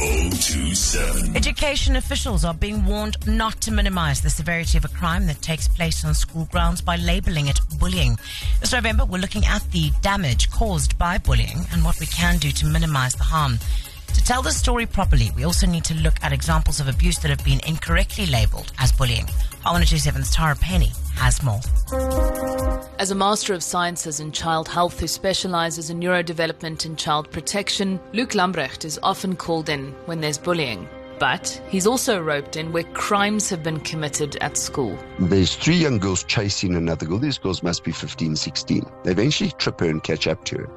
1027. Education officials are being warned not to minimize the severity of a crime that takes place on school grounds by labeling it bullying. This November, we're looking at the damage caused by bullying and what we can do to minimize the harm. To tell the story properly, we also need to look at examples of abuse that have been incorrectly labeled as bullying. Hot 1027's Tara Penny has more. As a Master of Sciences in Child Health who specializes in neurodevelopment and child protection, Luke Lambrecht is often called in when there's bullying. But he's also roped in where crimes have been committed at school. There's three young girls chasing another girl. These girls must be 15, 16. They eventually trip her and catch up to her.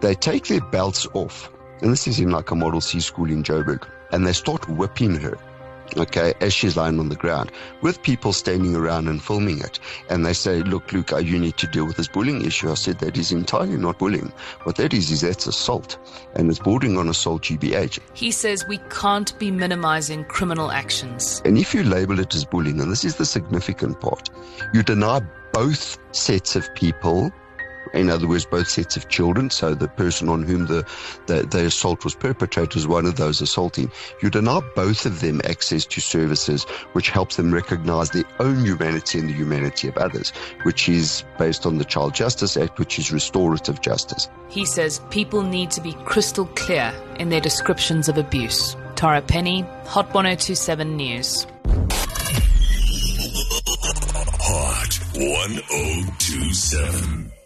They take their belts off, and this is in like a Model C school in Joburg, and they start whipping her. Okay, as she's lying on the ground, with people standing around and filming it, and they say, "Look, Luke, uh, you need to deal with this bullying issue." I said that is entirely not bullying. What that is is that's assault, and it's bordering on assault GBH. He says we can't be minimizing criminal actions. And if you label it as bullying, and this is the significant part, you deny both sets of people in other words, both sets of children. So the person on whom the, the, the assault was perpetrated was one of those assaulting. You deny both of them access to services which helps them recognize their own humanity and the humanity of others, which is based on the Child Justice Act, which is restorative justice. He says people need to be crystal clear in their descriptions of abuse. Tara Penny, Hot 1027 News. Hot 1027.